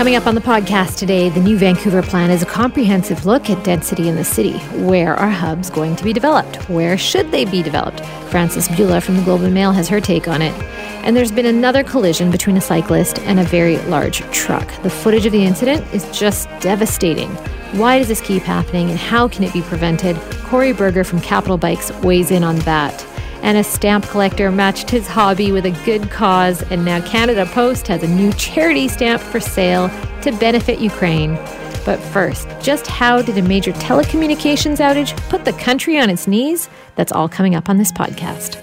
Coming up on the podcast today, the new Vancouver plan is a comprehensive look at density in the city. Where are hubs going to be developed? Where should they be developed? Frances Bula from the Globe and Mail has her take on it. And there's been another collision between a cyclist and a very large truck. The footage of the incident is just devastating. Why does this keep happening and how can it be prevented? Corey Burger from Capital Bikes weighs in on that and a stamp collector matched his hobby with a good cause, and now Canada Post has a new charity stamp for sale to benefit Ukraine. But first, just how did a major telecommunications outage put the country on its knees? That's all coming up on this podcast.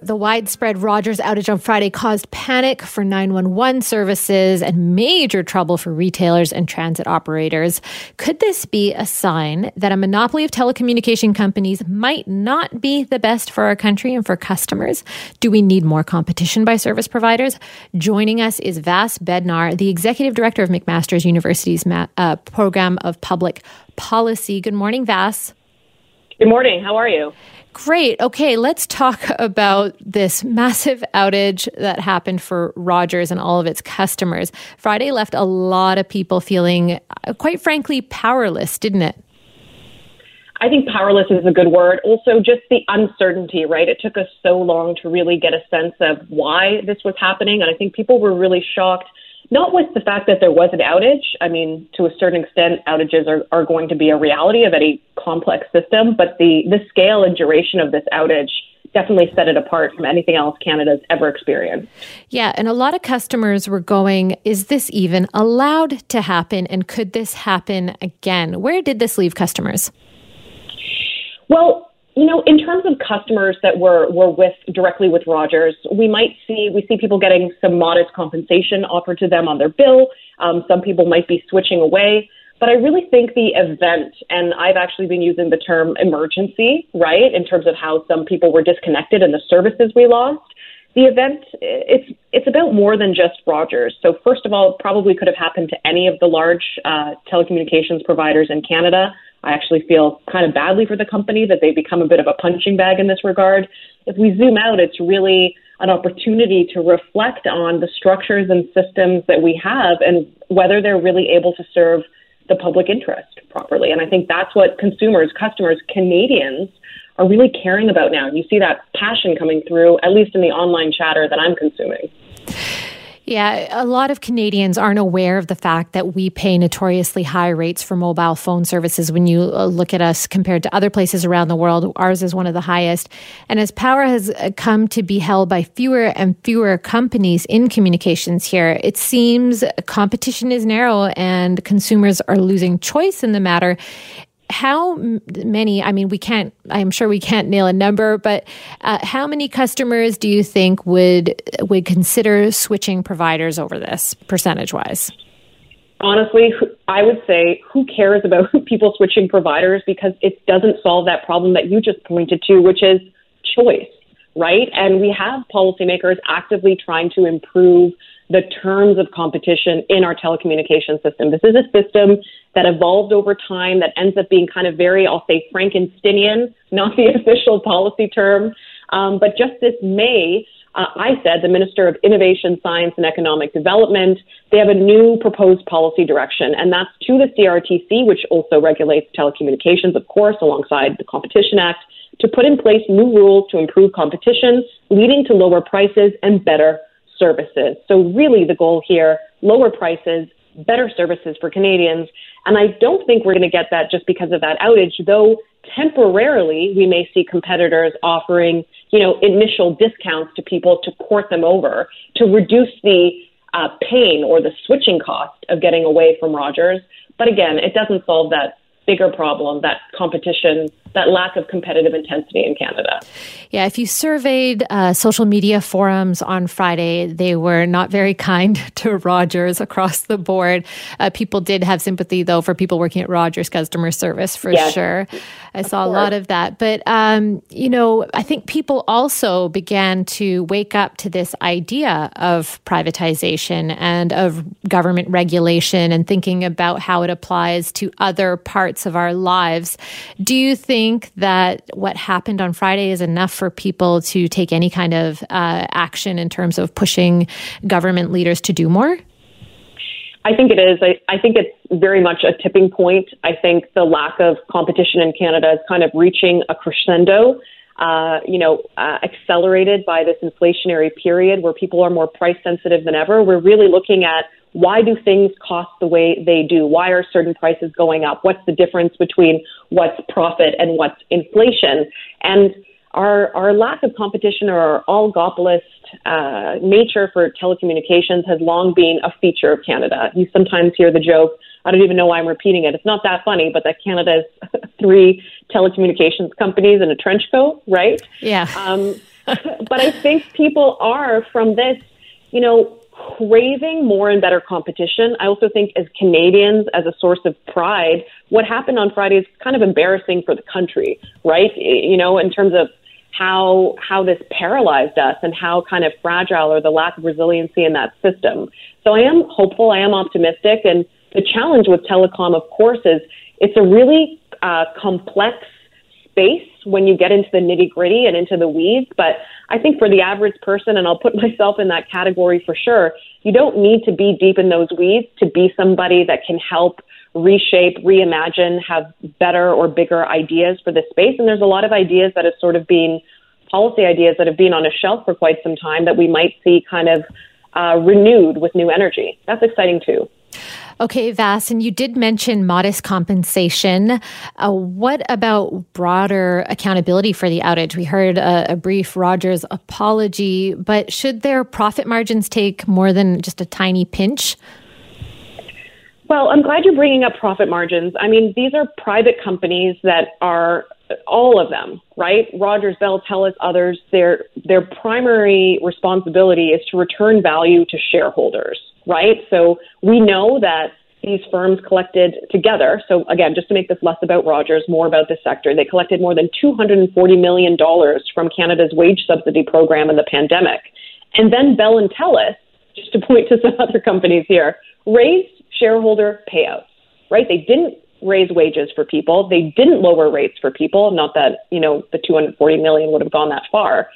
The widespread Rogers outage on Friday caused panic for 911 services and major trouble for retailers and transit operators. Could this be a sign that a monopoly of telecommunication companies might not be the best for our country and for customers? Do we need more competition by service providers? Joining us is Vas Bednar, the executive director of McMaster's University's uh, program of public policy. Good morning, Vas. Good morning. How are you? Great. Okay, let's talk about this massive outage that happened for Rogers and all of its customers. Friday left a lot of people feeling, uh, quite frankly, powerless, didn't it? I think powerless is a good word. Also, just the uncertainty, right? It took us so long to really get a sense of why this was happening. And I think people were really shocked not with the fact that there was an outage. I mean, to a certain extent, outages are, are going to be a reality of any complex system, but the, the scale and duration of this outage definitely set it apart from anything else Canada's ever experienced. Yeah, and a lot of customers were going, is this even allowed to happen? And could this happen again? Where did this leave customers? Well, you know, in terms of customers that were were with directly with Rogers, we might see we see people getting some modest compensation offered to them on their bill. Um, some people might be switching away. But I really think the event, and I've actually been using the term emergency, right, in terms of how some people were disconnected and the services we lost. The event, it's it's about more than just Rogers. So first of all, it probably could have happened to any of the large uh, telecommunications providers in Canada. I actually feel kind of badly for the company that they become a bit of a punching bag in this regard. If we zoom out, it's really an opportunity to reflect on the structures and systems that we have and whether they're really able to serve the public interest properly. And I think that's what consumers, customers, Canadians are really caring about now. You see that passion coming through, at least in the online chatter that I'm consuming. Yeah, a lot of Canadians aren't aware of the fact that we pay notoriously high rates for mobile phone services. When you uh, look at us compared to other places around the world, ours is one of the highest. And as power has uh, come to be held by fewer and fewer companies in communications here, it seems competition is narrow and consumers are losing choice in the matter how many i mean we can't i'm sure we can't nail a number but uh, how many customers do you think would would consider switching providers over this percentage wise honestly i would say who cares about people switching providers because it doesn't solve that problem that you just pointed to which is choice right? And we have policymakers actively trying to improve the terms of competition in our telecommunication system. This is a system that evolved over time that ends up being kind of very, I'll say, Frankensteinian, not the official policy term. Um, but just this May, uh, I said, the Minister of Innovation, Science and Economic Development, they have a new proposed policy direction, and that's to the CRTC, which also regulates telecommunications, of course, alongside the Competition Act, to put in place new rules to improve competition, leading to lower prices and better services. So really the goal here, lower prices, better services for Canadians. And I don't think we're going to get that just because of that outage, though temporarily we may see competitors offering, you know, initial discounts to people to court them over to reduce the uh, pain or the switching cost of getting away from Rogers. But again, it doesn't solve that bigger problem, that competition that lack of competitive intensity in Canada. Yeah, if you surveyed uh, social media forums on Friday, they were not very kind to Rogers across the board. Uh, people did have sympathy, though, for people working at Rogers customer service for yes, sure. I saw course. a lot of that. But, um, you know, I think people also began to wake up to this idea of privatization and of government regulation and thinking about how it applies to other parts of our lives. Do you think? Think that what happened on Friday is enough for people to take any kind of uh, action in terms of pushing government leaders to do more? I think it is. I, I think it's very much a tipping point. I think the lack of competition in Canada is kind of reaching a crescendo. Uh, you know, uh, accelerated by this inflationary period where people are more price sensitive than ever. We're really looking at why do things cost the way they do? Why are certain prices going up? What's the difference between what's profit and what's inflation? And our, our lack of competition or our oligopolist uh, nature for telecommunications has long been a feature of Canada. You sometimes hear the joke, I don't even know why I'm repeating it. It's not that funny, but that Canada's three telecommunications companies in a trench coat, right? Yeah. Um, but I think people are from this, you know, craving more and better competition. I also think as Canadians, as a source of pride, what happened on Friday is kind of embarrassing for the country, right? You know, in terms of how how this paralyzed us and how kind of fragile or the lack of resiliency in that system. So I am hopeful, I am optimistic, and the challenge with telecom, of course, is it's a really uh, complex space when you get into the nitty gritty and into the weeds. But I think for the average person, and I'll put myself in that category for sure, you don't need to be deep in those weeds to be somebody that can help reshape, reimagine, have better or bigger ideas for this space. And there's a lot of ideas that have sort of been policy ideas that have been on a shelf for quite some time that we might see kind of uh, renewed with new energy. That's exciting too. Okay, Vas, and you did mention modest compensation. Uh, what about broader accountability for the outage? We heard a, a, brief Rogers apology, but should their profit margins take more than just a tiny pinch? Well, I'm glad you're bringing up profit margins. I mean, these are private companies that are all of them, right? Rogers, Bell, TELUS, others. Their their primary responsibility is to return value to shareholders, right? So we know that these firms collected together. So again, just to make this less about Rogers, more about the sector, they collected more than 240 million dollars from Canada's wage subsidy program in the pandemic, and then Bell and TELUS, just to point to some other companies here, raised shareholder payouts, right? They didn't raise wages for people. They didn't lower rates for people. Not that, you know, the 240 million would have gone that far.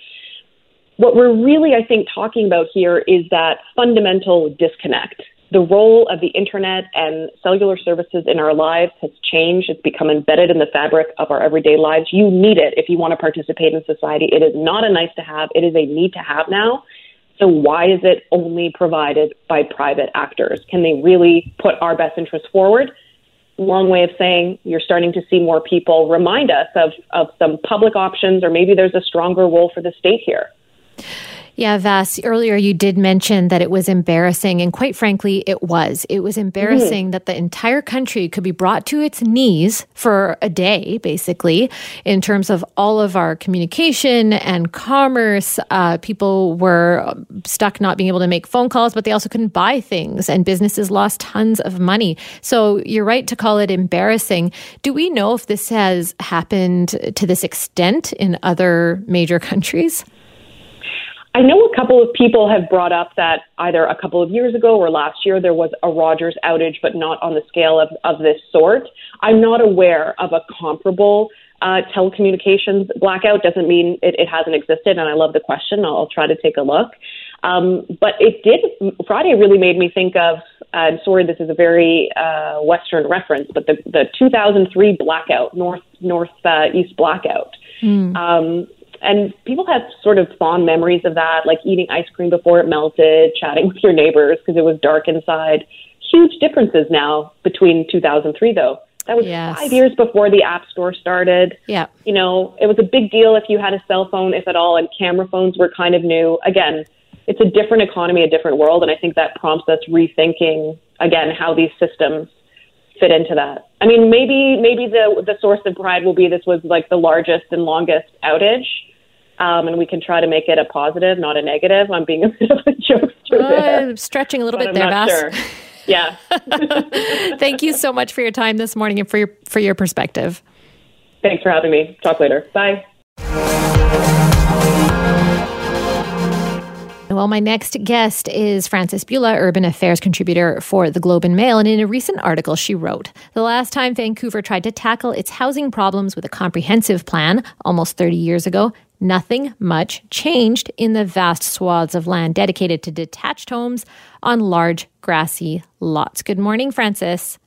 What we're really, I think, talking about here is that fundamental disconnect. The role of the internet and cellular services in our lives has changed. It's become embedded in the fabric of our everyday lives. You need it if you want to participate in society. It is not a nice to have, it is a need to have now. So why is it only provided by private actors? Can they really put our best interests forward? Long way of saying you're starting to see more people remind us of, of some public options, or maybe there's a stronger role for the state here. Yeah, Vas, earlier you did mention that it was embarrassing, and quite frankly, it was. It was embarrassing mm-hmm. that the entire country could be brought to its knees for a day, basically, in terms of all of our communication and commerce. Uh, people were stuck not being able to make phone calls, but they also couldn't buy things, and businesses lost tons of money. So you're right to call it embarrassing. Do we know if this has happened to this extent in other major countries? I know a couple of people have brought up that either a couple of years ago or last year there was a Rogers outage, but not on the scale of, of this sort. I'm not aware of a comparable uh, telecommunications blackout. Doesn't mean it, it, hasn't existed, and I love the question. I'll, I'll try to take a look. Um, but it did. Friday really made me think of. I'm sorry, this is a very uh, Western reference, but the the 2003 blackout, north north uh, east blackout. Mm. Um, and people have sort of fond memories of that, like eating ice cream before it melted, chatting with your neighbors because it was dark inside. Huge differences now between 2003, though. That was yes. five years before the App Store started. Yeah. You know, it was a big deal if you had a cell phone, if at all, and camera phones were kind of new. Again, it's a different economy, a different world, and I think that prompts us rethinking again how these systems fit into that. I mean, maybe maybe the the source of pride will be this was like the largest and longest outage, um, and we can try to make it a positive, not a negative. I'm being a bit of a jokester uh, there. Stretching a little bit there, Vas. Sure. Yeah. Thank you so much for your time this morning and for your for your perspective. Thanks for having me. Talk later. Bye. Well, my next guest is Frances Bula, urban affairs contributor for the Globe and Mail. And in a recent article, she wrote The last time Vancouver tried to tackle its housing problems with a comprehensive plan, almost 30 years ago, nothing much changed in the vast swaths of land dedicated to detached homes on large grassy lots. Good morning, Frances.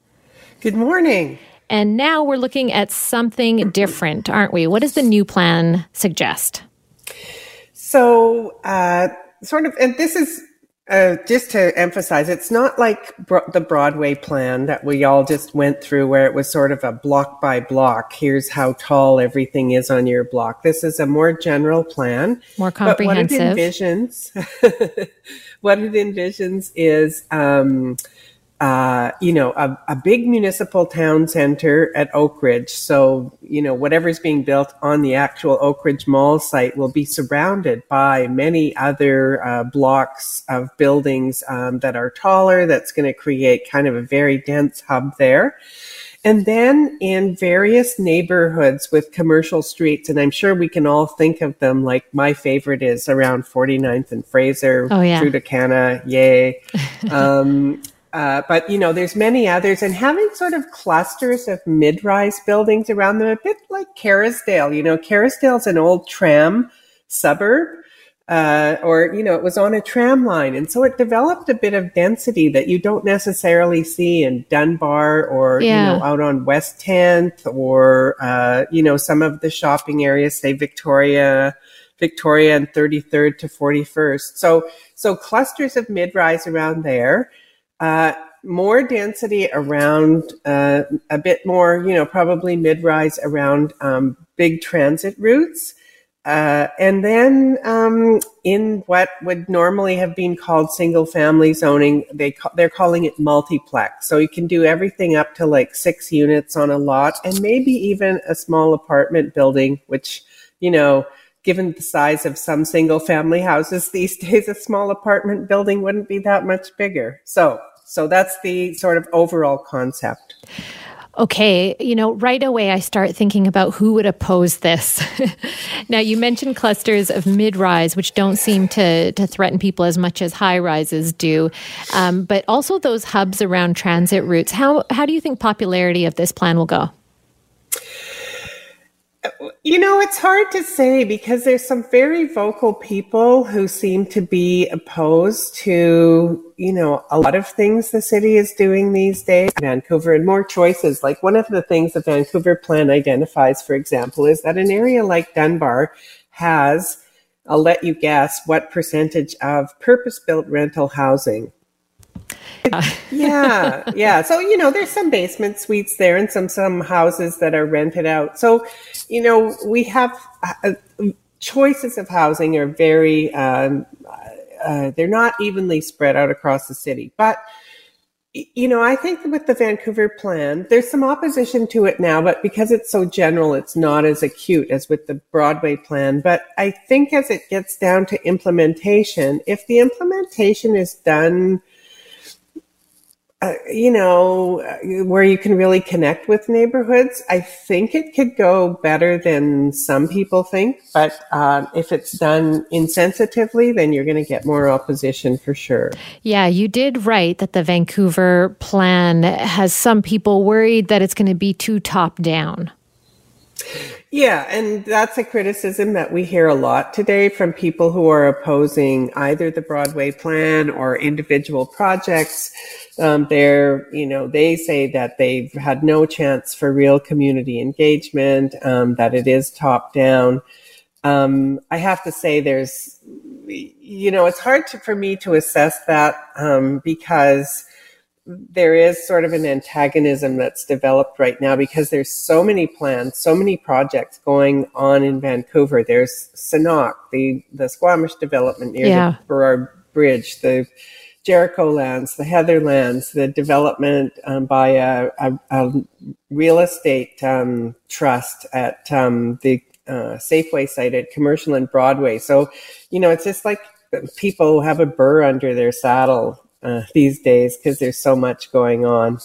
Good morning. And now we're looking at something different, aren't we? What does the new plan suggest? So, uh, sort of, and this is uh, just to emphasize, it's not like bro- the Broadway plan that we all just went through, where it was sort of a block by block. Here's how tall everything is on your block. This is a more general plan, more comprehensive. But what it envisions, what it envisions is. Um, uh, you know, a, a, big municipal town center at Oakridge. So, you know, whatever's being built on the actual Oakridge Mall site will be surrounded by many other uh, blocks of buildings um, that are taller. That's going to create kind of a very dense hub there. And then in various neighborhoods with commercial streets, and I'm sure we can all think of them, like my favorite is around 49th and Fraser, oh, yeah. Canna, yay. Um, uh, but you know, there's many others, and having sort of clusters of mid-rise buildings around them, a bit like Kerrisdale. You know, Kerrisdale's an old tram suburb, uh, or you know, it was on a tram line, and so it developed a bit of density that you don't necessarily see in Dunbar or yeah. you know out on West Tenth or uh, you know some of the shopping areas, say Victoria. Victoria and 33rd to 41st. So, so clusters of mid-rise around there. Uh, more density around uh, a bit more, you know, probably mid-rise around um, big transit routes. Uh, and then um, in what would normally have been called single family zoning, they ca- they're calling it multiplex. So you can do everything up to like six units on a lot, and maybe even a small apartment building, which you know, given the size of some single family houses these days, a small apartment building wouldn't be that much bigger. So, so that's the sort of overall concept. Okay, you know, right away I start thinking about who would oppose this. now, you mentioned clusters of mid rise, which don't seem to, to threaten people as much as high rises do, um, but also those hubs around transit routes. How, how do you think popularity of this plan will go? You know, it's hard to say because there's some very vocal people who seem to be opposed to, you know, a lot of things the city is doing these days. Vancouver and more choices. Like one of the things the Vancouver plan identifies, for example, is that an area like Dunbar has, I'll let you guess, what percentage of purpose built rental housing yeah, yeah. So you know, there's some basement suites there, and some some houses that are rented out. So, you know, we have uh, choices of housing are very um, uh, they're not evenly spread out across the city, but you know, I think with the Vancouver plan, there's some opposition to it now, but because it's so general, it's not as acute as with the Broadway plan. But I think as it gets down to implementation, if the implementation is done uh, you know, where you can really connect with neighborhoods. I think it could go better than some people think, but uh, if it's done insensitively, then you're going to get more opposition for sure. Yeah, you did write that the Vancouver plan has some people worried that it's going to be too top down. Yeah, and that's a criticism that we hear a lot today from people who are opposing either the Broadway plan or individual projects. Um, they're, you know, they say that they've had no chance for real community engagement, um, that it is top down. Um, I have to say there's, you know, it's hard to, for me to assess that, um, because there is sort of an antagonism that's developed right now because there's so many plans, so many projects going on in Vancouver. There's Senakw, the the Squamish development near yeah. the Burrard Bridge, the Jericho lands, the Heather lands, the development um, by a, a, a, real estate um, trust at um, the uh, Safeway site at Commercial and Broadway. So, you know, it's just like people have a burr under their saddle uh, these days because there's so much going on.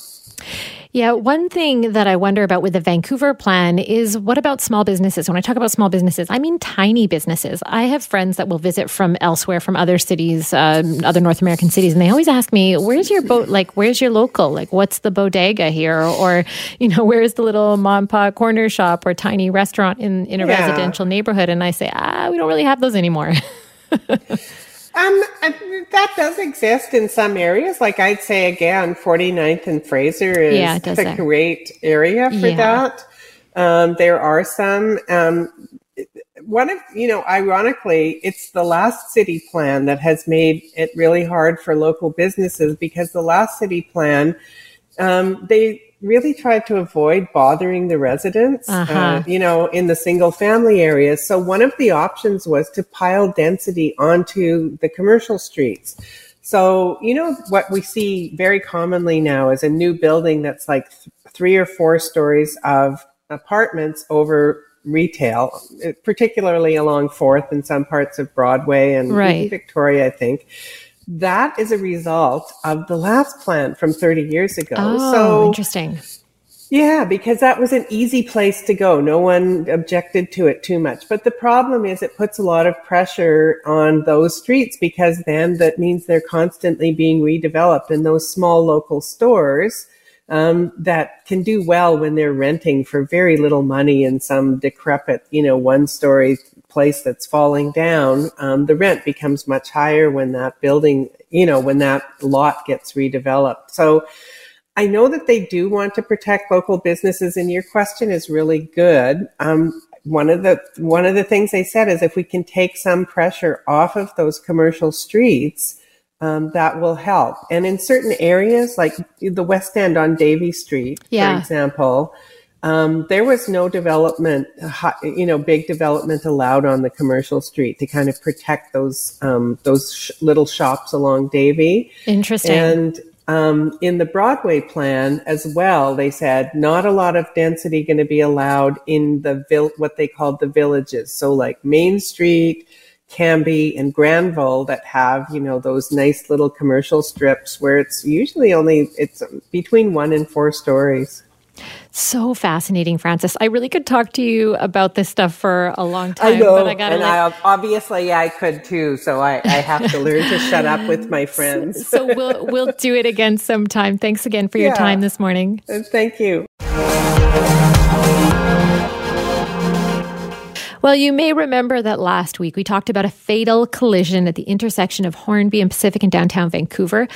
Yeah, one thing that I wonder about with the Vancouver plan is what about small businesses? When I talk about small businesses, I mean tiny businesses. I have friends that will visit from elsewhere, from other cities, um, other North American cities, and they always ask me, "Where's your boat? Like, where's your local? Like, what's the bodega here? Or, you know, where's the little mom pa corner shop or tiny restaurant in in a yeah. residential neighborhood?" And I say, "Ah, we don't really have those anymore." Um, that does exist in some areas. Like I'd say again, 49th and Fraser is yeah, a that. great area for yeah. that. Um, there are some, um, one of, you know, ironically, it's the last city plan that has made it really hard for local businesses because the last city plan, um, they, really tried to avoid bothering the residents, uh, uh-huh. uh, you know, in the single family areas. So one of the options was to pile density onto the commercial streets. So, you know, what we see very commonly now is a new building that's like th- three or four stories of apartments over retail, particularly along Fourth and some parts of Broadway and right. Victoria, I think that is a result of the last plan from 30 years ago. Oh, so interesting. Yeah, because that was an easy place to go. No one objected to it too much. But the problem is it puts a lot of pressure on those streets because then that means they're constantly being redeveloped and those small local stores um, that can do well when they're renting for very little money in some decrepit, you know, one story place that's falling down, um, the rent becomes much higher when that building, you know, when that lot gets redeveloped. So I know that they do want to protect local businesses, and your question is really good. Um, one of the one of the things they said is if we can take some pressure off of those commercial streets, um, that will help. And in certain areas, like the West End on Davie Street, yeah. for example, um, there was no development, you know, big development allowed on the commercial street to kind of protect those um, those sh- little shops along Davie. Interesting. And um, in the Broadway plan as well, they said not a lot of density going to be allowed in the vil- what they called the villages. So like Main Street, Cambie, and Granville that have you know those nice little commercial strips where it's usually only it's between one and four stories. So fascinating, Frances. I really could talk to you about this stuff for a long time. I know, but I gotta and I, obviously I could too. So I, I have to learn to shut up with my friends. so we'll we'll do it again sometime. Thanks again for your yeah. time this morning. Thank you. Well, you may remember that last week we talked about a fatal collision at the intersection of Hornby and Pacific in downtown Vancouver.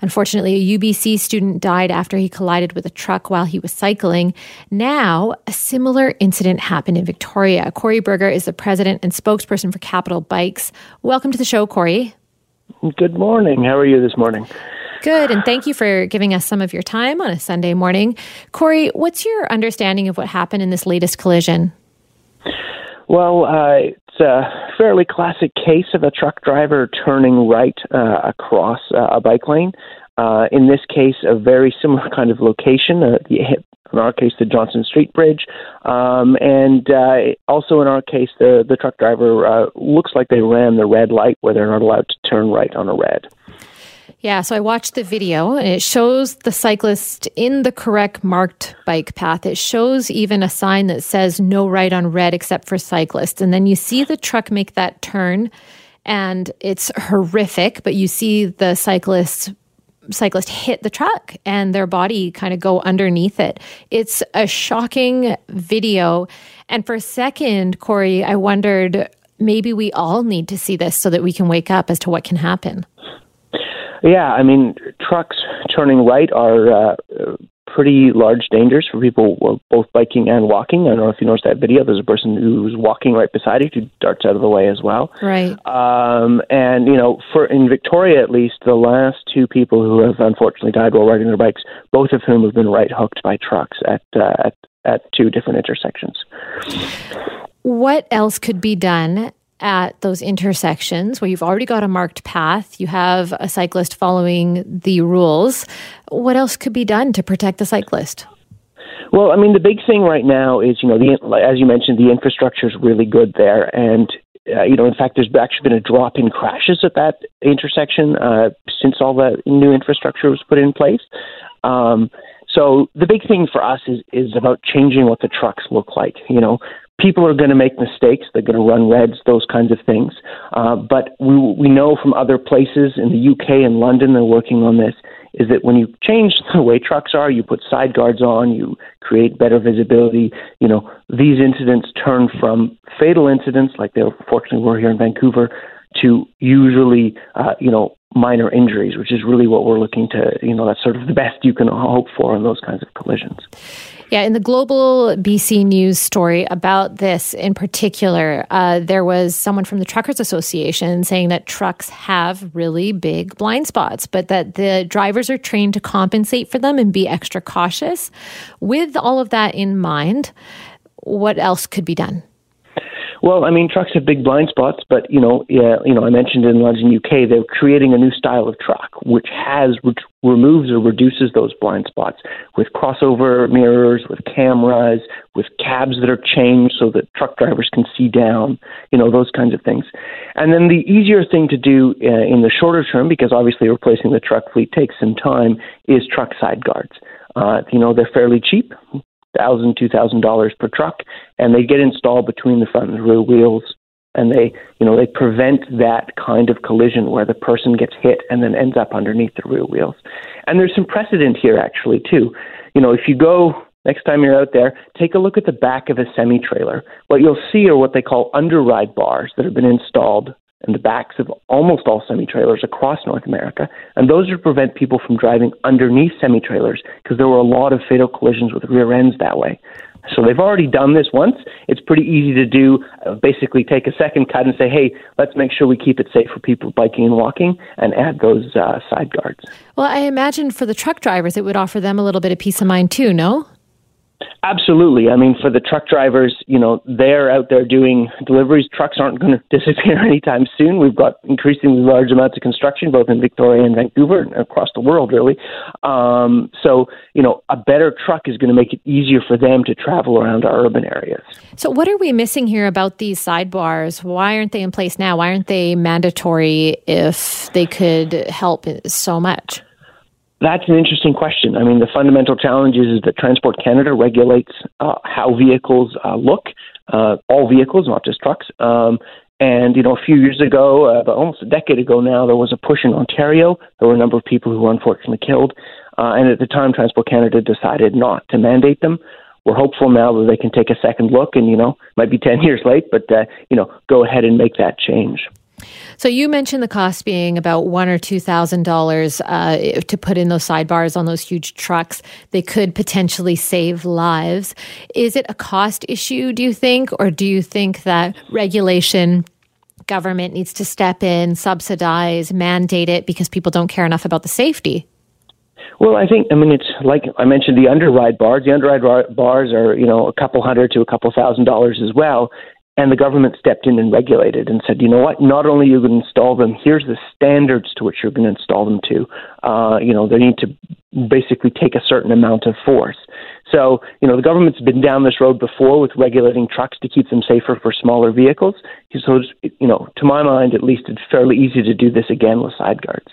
Unfortunately, a UBC student died after he collided with a truck while he was cycling. Now, a similar incident happened in Victoria. Corey Burger is the president and spokesperson for Capital Bikes. Welcome to the show, Corey. Good morning. How are you this morning? Good, and thank you for giving us some of your time on a Sunday morning. Corey, what's your understanding of what happened in this latest collision? Well, uh, it's a fairly classic case of a truck driver turning right uh, across uh, a bike lane. Uh, in this case, a very similar kind of location. Uh, the, in our case, the Johnson Street Bridge, um, and uh, also in our case, the the truck driver uh, looks like they ran the red light where they're not allowed to turn right on a red. Yeah, so I watched the video and it shows the cyclist in the correct marked bike path. It shows even a sign that says no right on red except for cyclists. And then you see the truck make that turn and it's horrific, but you see the cyclist cyclist hit the truck and their body kind of go underneath it. It's a shocking video. And for a second, Corey, I wondered maybe we all need to see this so that we can wake up as to what can happen. Yeah, I mean, trucks turning right are uh, pretty large dangers for people both biking and walking. I don't know if you noticed that video. There's a person who's walking right beside you who darts out of the way as well. Right. Um, and you know, for in Victoria at least, the last two people who have unfortunately died while riding their bikes, both of whom have been right hooked by trucks at uh, at at two different intersections. What else could be done at those intersections where you've already got a marked path, you have a cyclist following the rules, what else could be done to protect the cyclist? Well, I mean, the big thing right now is, you know, the as you mentioned, the infrastructure is really good there, and uh, you know, in fact, there's actually been a drop in crashes at that intersection uh, since all the new infrastructure was put in place. Um, So the big thing for us is is about changing what the trucks look like. You know, people are going to make mistakes. They're going to run reds, those kinds of things. Uh, but we we know from other places in the UK and London, they're working on this. Is that when you change the way trucks are, you put side guards on, you create better visibility. You know, these incidents turn from fatal incidents, like they fortunately were here in Vancouver, to usually, uh, you know, minor injuries, which is really what we're looking to, you know, that's sort of the best you can hope for in those kinds of collisions. Yeah, in the global BC News story about this in particular, uh, there was someone from the Truckers Association saying that trucks have really big blind spots, but that the drivers are trained to compensate for them and be extra cautious. With all of that in mind, what else could be done? Well, I mean, trucks have big blind spots, but you know, yeah, you know, I mentioned in London, UK, they're creating a new style of truck which has which removes or reduces those blind spots with crossover mirrors, with cameras, with cabs that are changed so that truck drivers can see down, you know, those kinds of things. And then the easier thing to do uh, in the shorter term, because obviously replacing the truck fleet takes some time, is truck side guards. Uh, you know, they're fairly cheap thousand, two thousand dollars per truck, and they get installed between the front and rear wheels, and they, you know, they prevent that kind of collision where the person gets hit and then ends up underneath the rear wheels. And there's some precedent here actually too. You know, if you go next time you're out there, take a look at the back of a semi trailer. What you'll see are what they call underride bars that have been installed in the backs of almost all semi trailers across North America. And those are to prevent people from driving underneath semi trailers because there were a lot of fatal collisions with rear ends that way. So they've already done this once. It's pretty easy to do. Uh, basically, take a second cut and say, "Hey, let's make sure we keep it safe for people biking and walking," and add those uh, side guards. Well, I imagine for the truck drivers, it would offer them a little bit of peace of mind too. No. Absolutely. I mean, for the truck drivers, you know, they're out there doing deliveries. Trucks aren't going to disappear anytime soon. We've got increasingly large amounts of construction, both in Victoria and Vancouver, and across the world, really. Um, so, you know, a better truck is going to make it easier for them to travel around our urban areas. So, what are we missing here about these sidebars? Why aren't they in place now? Why aren't they mandatory if they could help so much? That's an interesting question. I mean, the fundamental challenge is, that Transport Canada regulates uh, how vehicles uh, look, uh, all vehicles, not just trucks. Um, and, you know, a few years ago, uh, almost a decade ago now, there was a push in Ontario. There were a number of people who were unfortunately killed. Uh, and at the time, Transport Canada decided not to mandate them. We're hopeful now that they can take a second look and, you know, might be 10 years late, but, uh, you know, go ahead and make that change. So you mentioned the cost being about one or two thousand uh, dollars to put in those sidebars on those huge trucks. They could potentially save lives. Is it a cost issue? Do you think, or do you think that regulation? Government needs to step in, subsidize, mandate it because people don't care enough about the safety. Well, I think I mean it's like I mentioned the underride bars. The underride bars are you know a couple hundred to a couple thousand dollars as well, and the government stepped in and regulated and said, you know what, not only are you going to install them, here's the standards to which you're going to install them to. Uh, you know, they need to basically take a certain amount of force. So, you know, the government's been down this road before with regulating trucks to keep them safer for smaller vehicles. So, you know, to my mind, at least, it's fairly easy to do this again with side guards.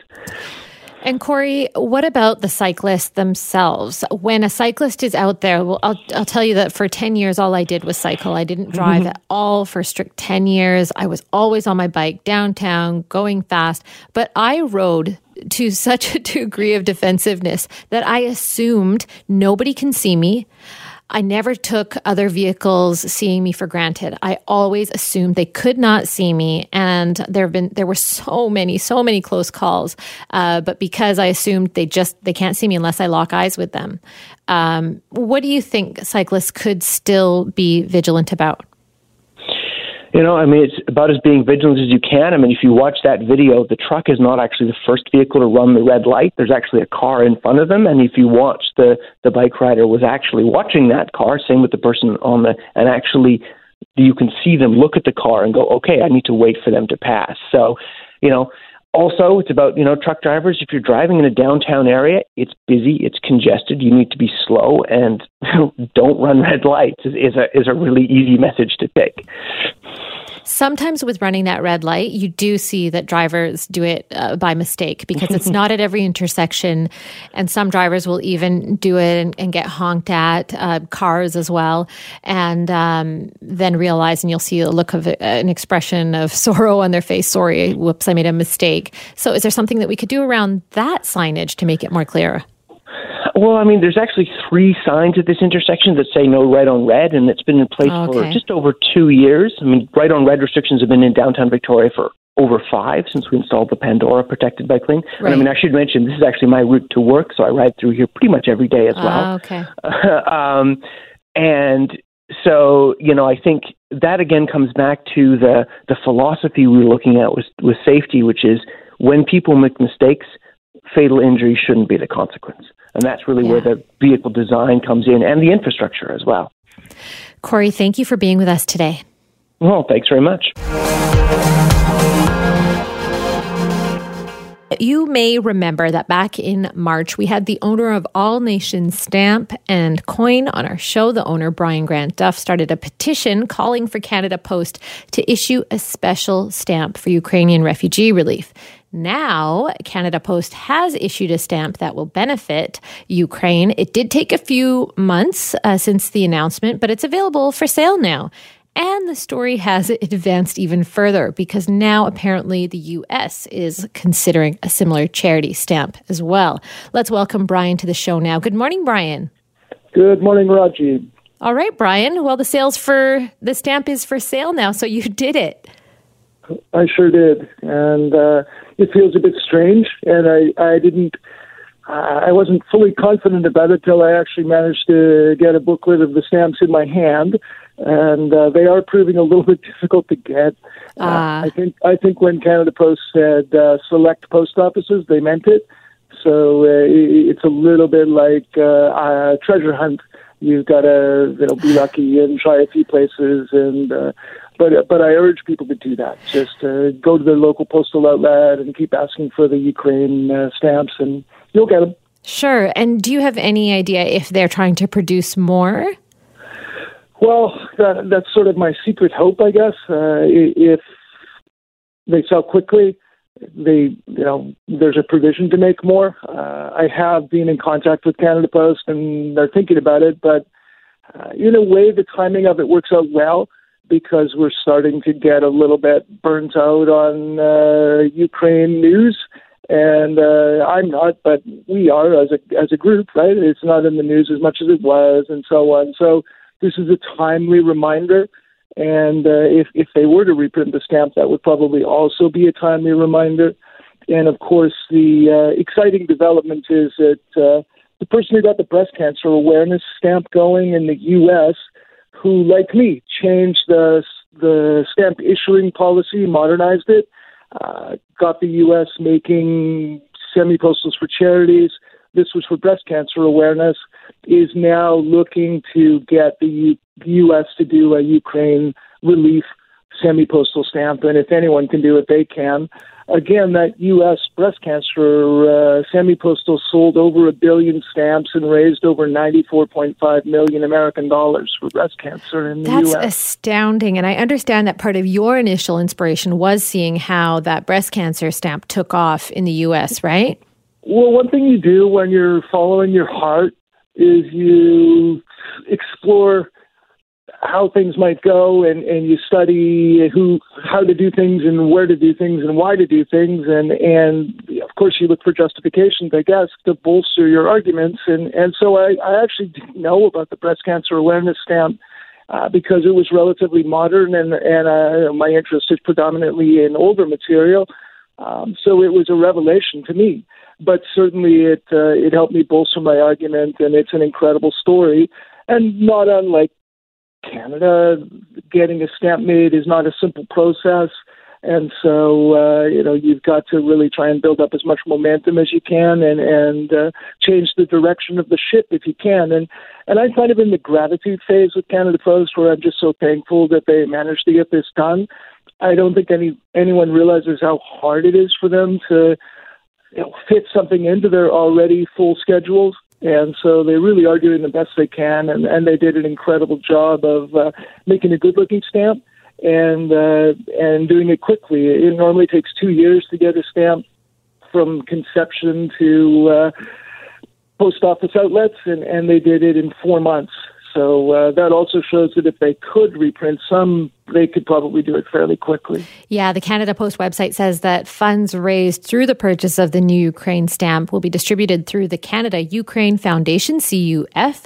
And Corey, what about the cyclists themselves? When a cyclist is out there, well, I'll, I'll tell you that for 10 years, all I did was cycle. I didn't drive mm-hmm. at all for strict 10 years. I was always on my bike downtown, going fast, but I rode to such a degree of defensiveness that I assumed nobody can see me. I never took other vehicles seeing me for granted. I always assumed they could not see me, and there have been there were so many, so many close calls. Uh, but because I assumed they just they can't see me unless I lock eyes with them. Um, what do you think cyclists could still be vigilant about? You know, I mean, it's about as being vigilant as you can. I mean, if you watch that video, the truck is not actually the first vehicle to run the red light. There's actually a car in front of them, and if you watch the the bike rider was actually watching that car, same with the person on the, and actually, you can see them look at the car and go, okay, I need to wait for them to pass. So, you know, also, it's about you know truck drivers. If you're driving in a downtown area, it's busy, it's congested. You need to be slow and don't run red lights. Is, is a is a really easy message to take. Sometimes with running that red light, you do see that drivers do it uh, by mistake because it's not at every intersection. And some drivers will even do it and, and get honked at, uh, cars as well, and um, then realize, and you'll see a look of uh, an expression of sorrow on their face. Sorry, whoops, I made a mistake. So, is there something that we could do around that signage to make it more clear? Well, I mean, there's actually three signs at this intersection that say no right on red, and it's been in place okay. for just over two years. I mean, right on red restrictions have been in downtown Victoria for over five since we installed the Pandora protected bike lane. Right. And I mean, I should mention this is actually my route to work, so I ride through here pretty much every day as well. Uh, okay. um, and so, you know, I think that again comes back to the the philosophy we were looking at with with safety, which is when people make mistakes, fatal injury shouldn't be the consequence. And that's really yeah. where the vehicle design comes in and the infrastructure as well. Corey, thank you for being with us today. Well, thanks very much. You may remember that back in March, we had the owner of All Nations stamp and coin on our show. The owner, Brian Grant Duff, started a petition calling for Canada Post to issue a special stamp for Ukrainian refugee relief. Now, Canada Post has issued a stamp that will benefit Ukraine. It did take a few months uh, since the announcement, but it's available for sale now. And the story has advanced even further because now apparently the US is considering a similar charity stamp as well. Let's welcome Brian to the show now. Good morning, Brian. Good morning, Raji. All right, Brian. Well, the sales for the stamp is for sale now, so you did it. I sure did, and uh, it feels a bit strange. And I, I didn't, I wasn't fully confident about it till I actually managed to get a booklet of the stamps in my hand, and uh, they are proving a little bit difficult to get. Uh, uh. I think, I think when Canada Post said uh, select post offices, they meant it. So uh, it's a little bit like uh, a treasure hunt you've got to you know be lucky and try a few places and uh, but but I urge people to do that. Just uh, go to their local postal outlet and keep asking for the Ukraine uh, stamps, and you'll get them. Sure. And do you have any idea if they're trying to produce more? Well, that, that's sort of my secret hope, I guess. Uh, if they sell quickly, they you know there's a provision to make more. Uh, I have been in contact with Canada Post, and they're thinking about it, but uh, in a way, the timing of it works out well because we're starting to get a little bit burnt out on uh, Ukraine news. And uh, I'm not, but we are as a as a group, right? It's not in the news as much as it was, and so on. So this is a timely reminder. And uh, if if they were to reprint the stamp, that would probably also be a timely reminder. And of course, the uh, exciting development is that uh, the person who got the breast cancer awareness stamp going in the U.S who, like me, changed the the stamp issuing policy, modernized it, uh, got the U.S. making semi postals for charities. This was for breast cancer awareness. Is now looking to get the U- U.S. to do a Ukraine relief semi postal stamp, and if anyone can do it, they can again, that U.S. breast cancer uh, semi-postal sold over a billion stamps and raised over 94.5 million American dollars for breast cancer in the That's U.S. That's astounding. And I understand that part of your initial inspiration was seeing how that breast cancer stamp took off in the U.S., right? Well, one thing you do when you're following your heart is you explore how things might go and, and you study who how to do things and where to do things and why to do things. And and of course you look for justifications I guess to bolster your arguments. And and so I, I actually didn't know about the breast cancer awareness stamp uh, because it was relatively modern and and uh, my interest is predominantly in older material. Um, so it was a revelation to me. But certainly it uh, it helped me bolster my argument and it's an incredible story. And not unlike Canada, getting a stamp made is not a simple process. And so, uh, you know, you've got to really try and build up as much momentum as you can and, and uh, change the direction of the ship if you can. And, and I'm kind of in the gratitude phase with Canada Post where I'm just so thankful that they managed to get this done. I don't think any anyone realizes how hard it is for them to you know, fit something into their already full schedules. And so they really are doing the best they can, and, and they did an incredible job of uh, making a good looking stamp. and uh, and doing it quickly. It normally takes two years to get a stamp from conception to uh, post office outlets, and, and they did it in four months. So uh, that also shows that if they could reprint some, they could probably do it fairly quickly. Yeah, the Canada Post website says that funds raised through the purchase of the new Ukraine stamp will be distributed through the Canada Ukraine Foundation, CUF.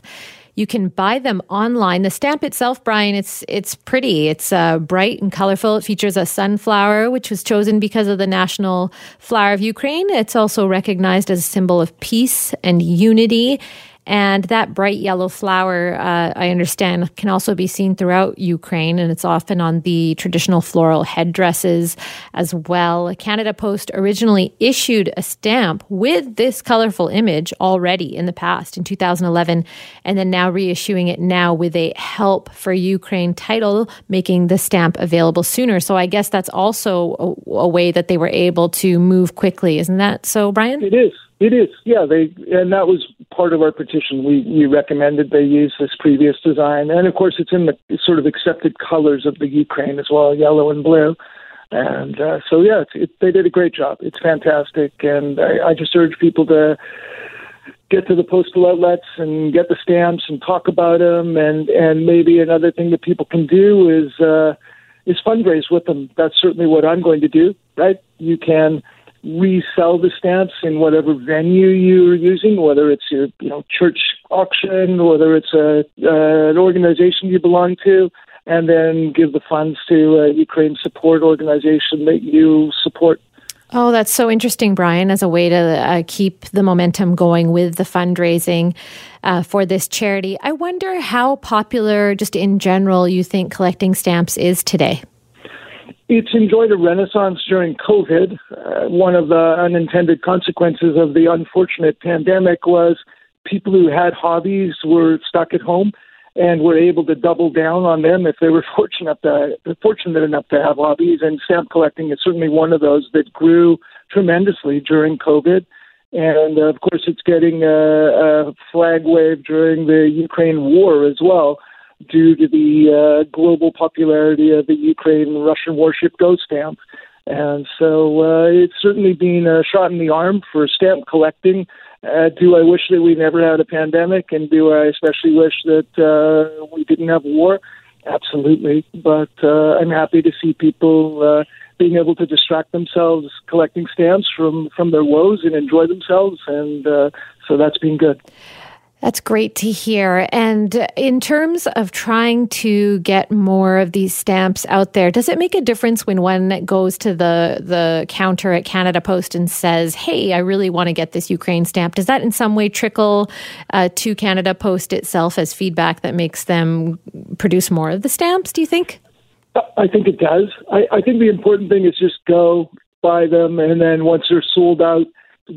You can buy them online. The stamp itself, Brian, it's it's pretty. It's uh, bright and colorful. It features a sunflower, which was chosen because of the national flower of Ukraine. It's also recognized as a symbol of peace and unity. And that bright yellow flower, uh, I understand, can also be seen throughout Ukraine, and it's often on the traditional floral headdresses as well. Canada Post originally issued a stamp with this colorful image already in the past in 2011, and then now reissuing it now with a Help for Ukraine title, making the stamp available sooner. So I guess that's also a, a way that they were able to move quickly. Isn't that so, Brian? It is. It is, yeah. They and that was part of our petition. We we recommended they use this previous design, and of course, it's in the sort of accepted colors of the Ukraine as well, yellow and blue. And uh, so, yeah, it, they did a great job. It's fantastic, and I, I just urge people to get to the postal outlets and get the stamps and talk about them. And and maybe another thing that people can do is uh, is fundraise with them. That's certainly what I'm going to do. Right? You can resell the stamps in whatever venue you're using, whether it's your you know church auction, whether it's a uh, an organization you belong to, and then give the funds to a Ukraine support organization that you support. Oh, that's so interesting, Brian, as a way to uh, keep the momentum going with the fundraising uh, for this charity. I wonder how popular, just in general, you think collecting stamps is today it's enjoyed a renaissance during COVID. Uh, one of the unintended consequences of the unfortunate pandemic was people who had hobbies were stuck at home and were able to double down on them if they were fortunate to, fortunate enough to have hobbies. And stamp collecting is certainly one of those that grew tremendously during COVID. And uh, of course, it's getting a, a flag wave during the Ukraine war as well due to the uh, global popularity of the Ukraine Russian warship Ghost stamp. And so uh, it's certainly been a shot in the arm for stamp collecting. Uh, do I wish that we never had a pandemic? And do I especially wish that uh, we didn't have war? Absolutely. But uh, I'm happy to see people uh, being able to distract themselves collecting stamps from, from their woes and enjoy themselves. And uh, so that's been good. That's great to hear. And in terms of trying to get more of these stamps out there, does it make a difference when one goes to the the counter at Canada Post and says, "Hey, I really want to get this Ukraine stamp"? Does that in some way trickle uh, to Canada Post itself as feedback that makes them produce more of the stamps? Do you think? I think it does. I, I think the important thing is just go buy them, and then once they're sold out,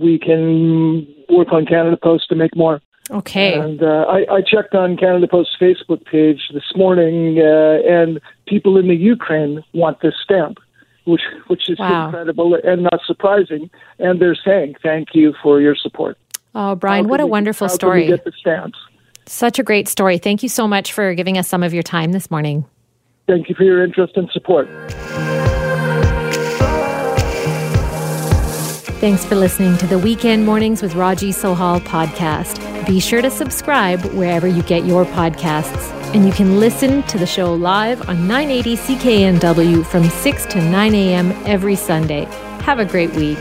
we can work on Canada Post to make more. Okay. And uh, I, I, checked on Canada Post's Facebook page this morning, uh, and people in the Ukraine want this stamp, which which is wow. incredible and not surprising. And they're saying thank you for your support. Oh, Brian, what a we, wonderful story! get the stamps. Such a great story. Thank you so much for giving us some of your time this morning. Thank you for your interest and support. Thanks for listening to the Weekend Mornings with Raji Sohal podcast. Be sure to subscribe wherever you get your podcasts. And you can listen to the show live on 980 CKNW from 6 to 9 a.m. every Sunday. Have a great week.